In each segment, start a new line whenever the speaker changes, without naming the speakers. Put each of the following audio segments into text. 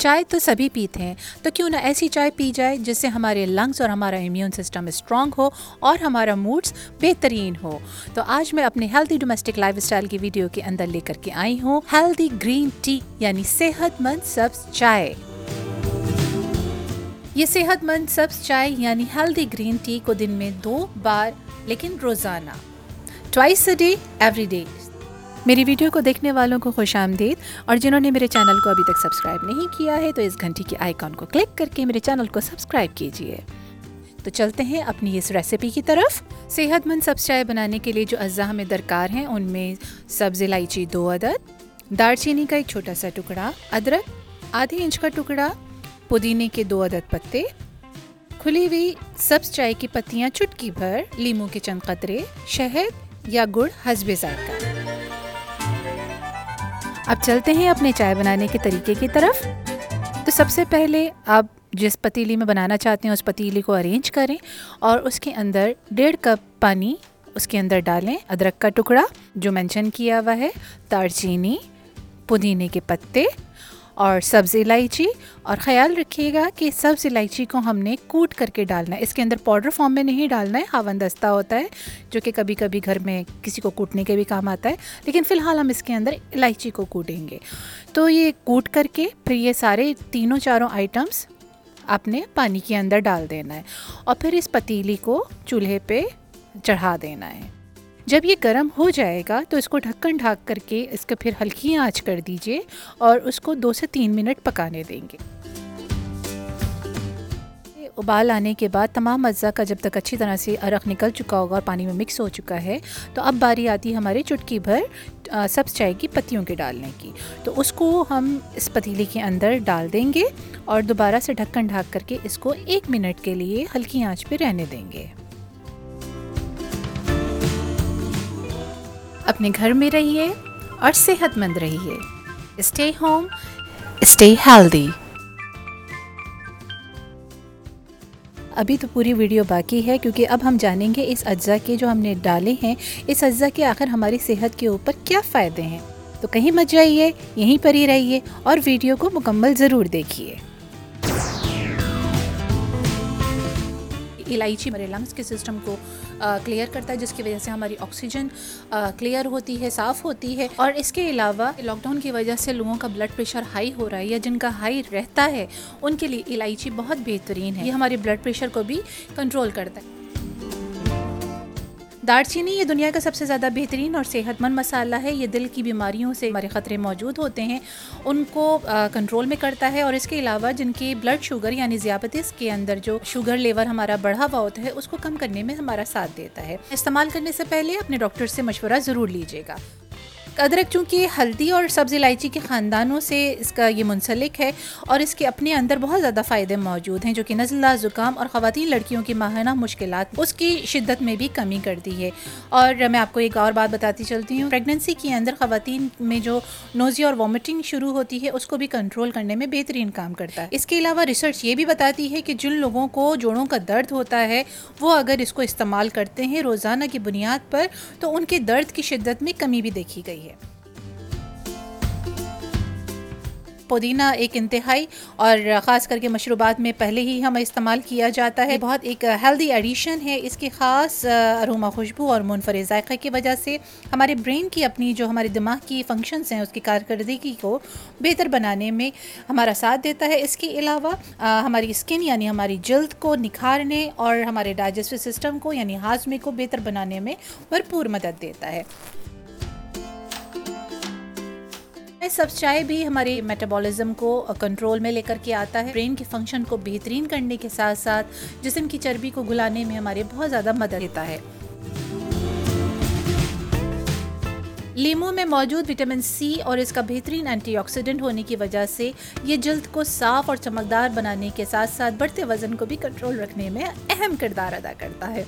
چائے تو سبھی پیتے ہیں، تو کیوں نہ ایسی چائے پی جائے جس سے ہمارے لنگس اور ہمارا امیون سسٹم اسٹرانگ ہو اور ہمارا موڈس بہترین ہو۔ تو آج میں اپنے ہیلدی ڈومیسٹک لائف اسٹائل کی ویڈیو کے اندر لے کر کے آئی ہوں۔ ہیلدی گرین ٹی یعنی صحت مند سبز چائے۔ یہ صحت مند سبز چائے یعنی ہیلدی گرین ٹی کو دن میں دو بار، لیکن روزانہ۔ Twice a day every day میری ویڈیو کو دیکھنے والوں کو خوش آمدید اور جنہوں نے میرے چینل کو ابھی تک سبسکرائب نہیں کیا ہے تو اس گھنٹی کی آئیکن کو کلک کر کے میرے چینل کو سبسکرائب کیجیے۔ تو چلتے ہیں اپنی اس ریسیپی کی طرف۔ صحت مند سبز چائے بنانے کے لیے جو اجزاء ہمیں درکار ہیں، ان میں سبز الائچی دو عدد دار چینی کا ایک چھوٹا سا ٹکڑا، ادرک آدھی انچ کا ٹکڑا، پودینے کے دو عدد پتے، کھلی ہوئی سبز چائے کی پتیاں چٹکی بھر لیمو کے چند قطرے، شہد یا گڑ حسب ذائقہ۔ اب چلتے ہیں اپنے چائے بنانے کے طریقے کی طرف۔ تو سب سے پہلے آپ جس پتیلی میں بنانا چاہتے ہیں، اس پتیلی کو ارینج کریں اور اس کے اندر ڈیڑھ کپ پانی اس کے اندر ڈالیں۔ ادرک کا ٹکڑا جو مینشن کیا ہوا ہے دار چینی پودینے کے پتے اور سبز الائچی، اور خیال رکھیے گا کہ سبز الائچی کو ہم نے کوٹ کر کے ڈالنا ہے۔ اس کے اندر پاؤڈر فارم میں نہیں ڈالنا ہے ہاون دستہ ہوتا ہے، جو کہ کبھی کبھی گھر میں کسی کو کوٹنے کے بھی کام آتا ہے۔ لیکن فی الحال ہم اس کے اندر الائچی کو کوٹیں گے۔ تو یہ کوٹ کر کے پھر یہ سارے تینوں چاروں آئٹمس اپنے پانی کے اندر ڈال دینا ہے۔ اور پھر اس پتیلی کو چولہے پہ چڑھا دینا ہے۔ جب یہ گرم ہو جائے گا تو اس کو ڈھکن ڈھاک کر کے اس کو پھر ہلکی آنچ کر دیجیے اور اس کو دو سے تین منٹ پکانے دیں گے۔ ابال آنے کے بعد تمام اجزاء کا جب تک اچھی طرح سے عرق نکل چکا ہوگا اور پانی میں مکس ہو چکا ہے، تو اب باری آتی ہے ہماری چٹکی بھر سبز چائے کی پتیوں کے ڈالنے کی۔ تو اس کو ہم اس پتیلی کے اندر ڈال دیں گے اور دوبارہ سے ڈھکن ڈھاک کر کے اس کو ایک منٹ کے لیے ہلکی آنچ پہ رہنے دیں گے۔ اپنے گھر میں رہیے اور صحت مند رہیے۔ اسٹے ہوم اسٹے ہیلدی ابھی تو پوری ویڈیو باقی ہے کیونکہ اب ہم جانیں گے اس اجزاء کے جو ہم نے ڈالے ہیں، اس اجزاء کے آخر ہماری صحت کے اوپر کیا فائدے ہیں۔ تو کہیں مت جائیے، یہیں پر ہی رہیے اور ویڈیو کو مکمل ضرور دیکھیے۔ الائچی ہمارے لنگس کے سسٹم کو کلیئر کرتا ہے، جس کی وجہ سے ہماری آکسیجن کلیئر ہوتی ہے، صاف ہوتی ہے۔ اور اس کے علاوہ لاک ڈاؤن کی وجہ سے لوگوں کا بلڈ پریشر ہائی ہو رہا ہے یا جن کا ہائی رہتا ہے، ان کے لیے الائچی بہت بہترین ہے۔ یہ ہمارے بلڈ پریشر کو بھی کنٹرول کرتا ہے۔ دار چینی یہ دنیا کا سب سے زیادہ بہترین اور صحت مند مسالہ ہے۔ یہ دل کی بیماریوں سے ہمارے خطرے موجود ہوتے ہیں۔ ان کو کنٹرول میں کرتا ہے اور اس کے علاوہ جن کی بلڈ شوگر یعنی ذیابطیس کے اندر جو شوگر لیور ہمارا بڑھا ہوا ہوتا ہے، اس کو کم کرنے میں ہمارا ساتھ دیتا ہے۔ استعمال کرنے سے پہلے اپنے ڈاکٹر سے مشورہ ضرور لیجیے گا۔ ادرک چونکہ ہلدی اور سبز الائچی کے خاندانوں سے اس کا یہ منسلک ہے اور اس کے اپنے اندر بہت زیادہ فائدے موجود ہیں جو کہ نزلہ، زکام اور خواتین لڑکیوں کی ماہانہ مشکلات اس کی شدت میں بھی کمی کرتی ہے۔ اور میں آپ کو ایک اور بات بتاتی چلتی ہوں۔ پریگننسی کے اندر خواتین میں جو نوزی اور وامٹنگ شروع ہوتی ہے، اس کو بھی کنٹرول کرنے میں بہترین کام کرتا ہے۔ اس کے علاوہ ریسرچ یہ بھی بتاتی ہے کہ جن لوگوں کو جوڑوں کا درد ہوتا ہے، وہ اگر اس کو استعمال کرتے ہیں روزانہ کی بنیاد پر، تو ان کے درد کی شدت میں کمی بھی دیکھی گئی۔ ہے۔ پودینہ ایک انتہائی اور خاص کر کے مشروبات میں پہلے ہی ہم استعمال کیا جاتا ہے۔ بہت ایک ہیلدی ایڈیشن ہے۔ اس کی خاص اروما خوشبو اور منفرد ذائقہ کی وجہ سے ہمارے برین کی اپنی جو ہمارے دماغ کی فنکشنس ہیں، اس کی کارکردگی کو بہتر بنانے میں ہمارا ساتھ دیتا ہے۔ اس کے علاوہ ہماری اسکن یعنی ہماری جلد کو نکھارنے اور ہمارے ڈائجسٹو سسٹم کو یعنی ہاضمے کو بہتر بنانے میں بھرپور مدد دیتا ہے۔ سبز چائے بھی ہمارے میٹابولزم کو کنٹرول میں لے کر کے آتا ہے۔ برین کی فنکشن کو بہترین کرنے کے ساتھ ساتھ جسم کی چربی کو گلانے میں ہمارے بہت زیادہ مدد دیتا ہے۔ لیمو میں موجود وٹامن سی اور اس کا بہترین اینٹی آکسیڈنٹ ہونے کی وجہ سے یہ جلد کو صاف اور چمکدار بنانے کے ساتھ ساتھ بڑھتے وزن کو بھی کنٹرول رکھنے میں اہم کردار ادا کرتا ہے۔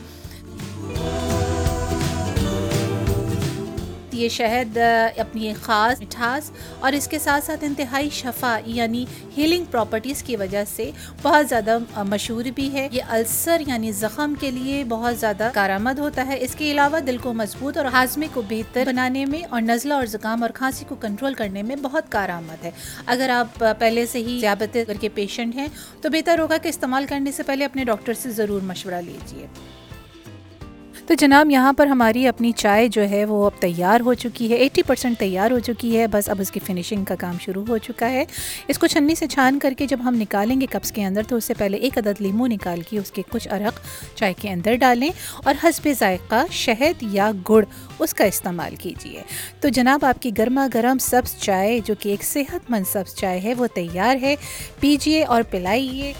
یہ شہد اپنی ایک خاص مٹھاس اور اس کے ساتھ ساتھ انتہائی شفا یعنی ہیلنگ پراپرٹیز کی وجہ سے بہت زیادہ مشہور بھی ہے۔ یہ السر یعنی زخم کے لیے بہت زیادہ کارآمد ہوتا ہے۔ اس کے علاوہ دل کو مضبوط اور ہاضمے کو بہتر بنانے میں اور نزلہ اور زکام اور کھانسی کو کنٹرول کرنے میں بہت کارآمد ہے۔ اگر آپ پہلے سے ہی ذیابت کے پیشنٹ ہیں تو بہتر ہوگا کہ استعمال کرنے سے پہلے اپنے ڈاکٹر سے ضرور مشورہ لیجیے تو جناب یہاں پر ہماری اپنی چائے جو ہے وہ اب تیار ہو چکی ہے ایٹی پرسینٹ تیار ہو چکی ہے، بس اب اس کی فنیشنگ کا کام شروع ہو چکا ہے۔ اس کو چھنی سے چھان کر کے جب ہم نکالیں گے کپس کے اندر تو اس سے پہلے ایک عدد لیمو نکال کے اس کے کچھ عرق چائے کے اندر ڈالیں اور حسب ذائقہ شہد یا گڑ اس کا استعمال کیجیے تو جناب آپ کی گرما گرم سبز چائے جو کہ ایک صحت مند سبز چائے ہے وہ تیار ہے۔ پیجیے اور پلائیے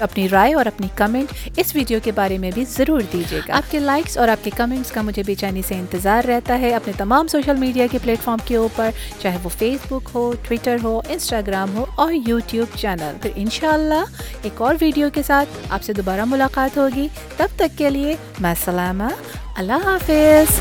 اپنی رائے اور اپنی کمنٹ اس ویڈیو کے بارے میں بھی ضرور دیجیے گا۔ آپ کے لائکس اور آپ کے کمنٹس کا مجھے بے چینی سے انتظار رہتا ہے اپنے تمام سوشل میڈیا کے پلیٹ فارم کے اوپر، چاہے وہ فیس بک ہو ٹویٹر ہو انسٹاگرام ہو اور یوٹیوب چینل پھر انشاءاللہ ایک اور ویڈیو کے ساتھ آپ سے دوبارہ ملاقات ہوگی۔ تب تک کے لیے میں سلامہ اللہ حافظ۔